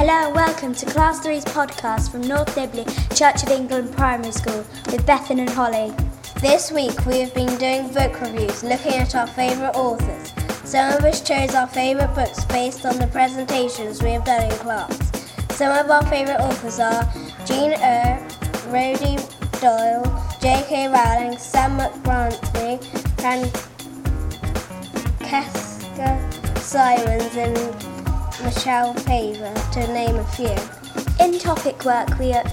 Hello and welcome to Class 3's podcast from North Nibley Church of England Primary School with Bethan and Hollie. This week we have been doing book reviews looking at our favourite authors. Some of us chose our favourite books based on the presentations we have done in class. Some of our favourite authors are Jean Eyre, Roddy Doyle, J.K. Rowling, Sam McBratney, and Keska Simons and Michelle Paver, to name a few. In topic work, we are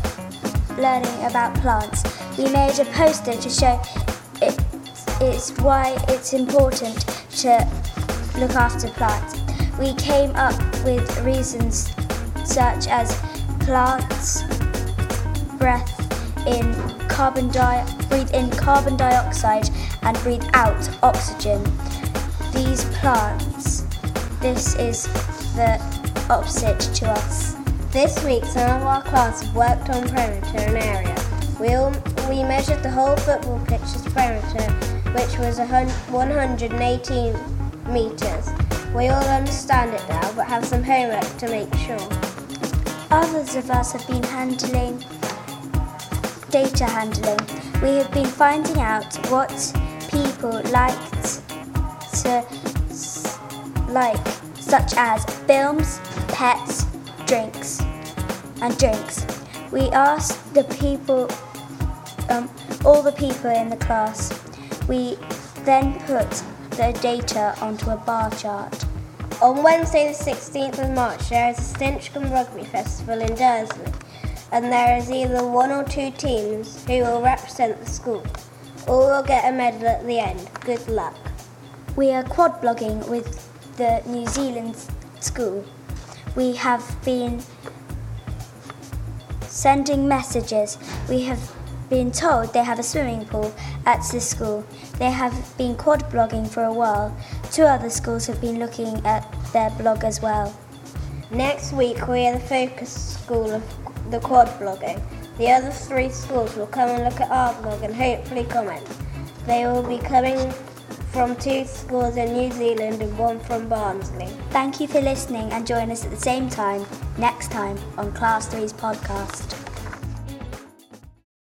learning about plants. We made a poster to show it, it's why it's important to look after plants. We came up with reasons such as plants breath in carbon di- breathe in carbon dioxide and breathe out oxygen. These plants, this is the opposite to us. This week, some of our class worked on perimeter and area. We, all, we measured the whole football pitch's perimeter, which was 118 metres. We all understand it now, but have some homework to make sure. Others of us have been handling data handling. We have been finding out what people liked to like, such as films, pets, drinks, and drinks. We asked the people, um, all the people in the class. We then put the data onto a bar chart. On Wednesday, the 16th of March, there is a Stinchcombe Rugby Festival in Dursley, and there is either one or two teams who will represent the school. All will get a medal at the end. Good luck. We are quad blogging with the New Zealand school. We have been sending messages. We have been told they have a swimming pool at this school. They have been quad blogging for a while. Two other schools have been looking at their blog as well. Next week, we are the focus school of the quad blogging. The other three schools will come and look at our blog and hopefully comment. They will be coming from two schools in New Zealand and one from Barnsley. Thank you for listening and join us at the same time next time on Class 3's podcast.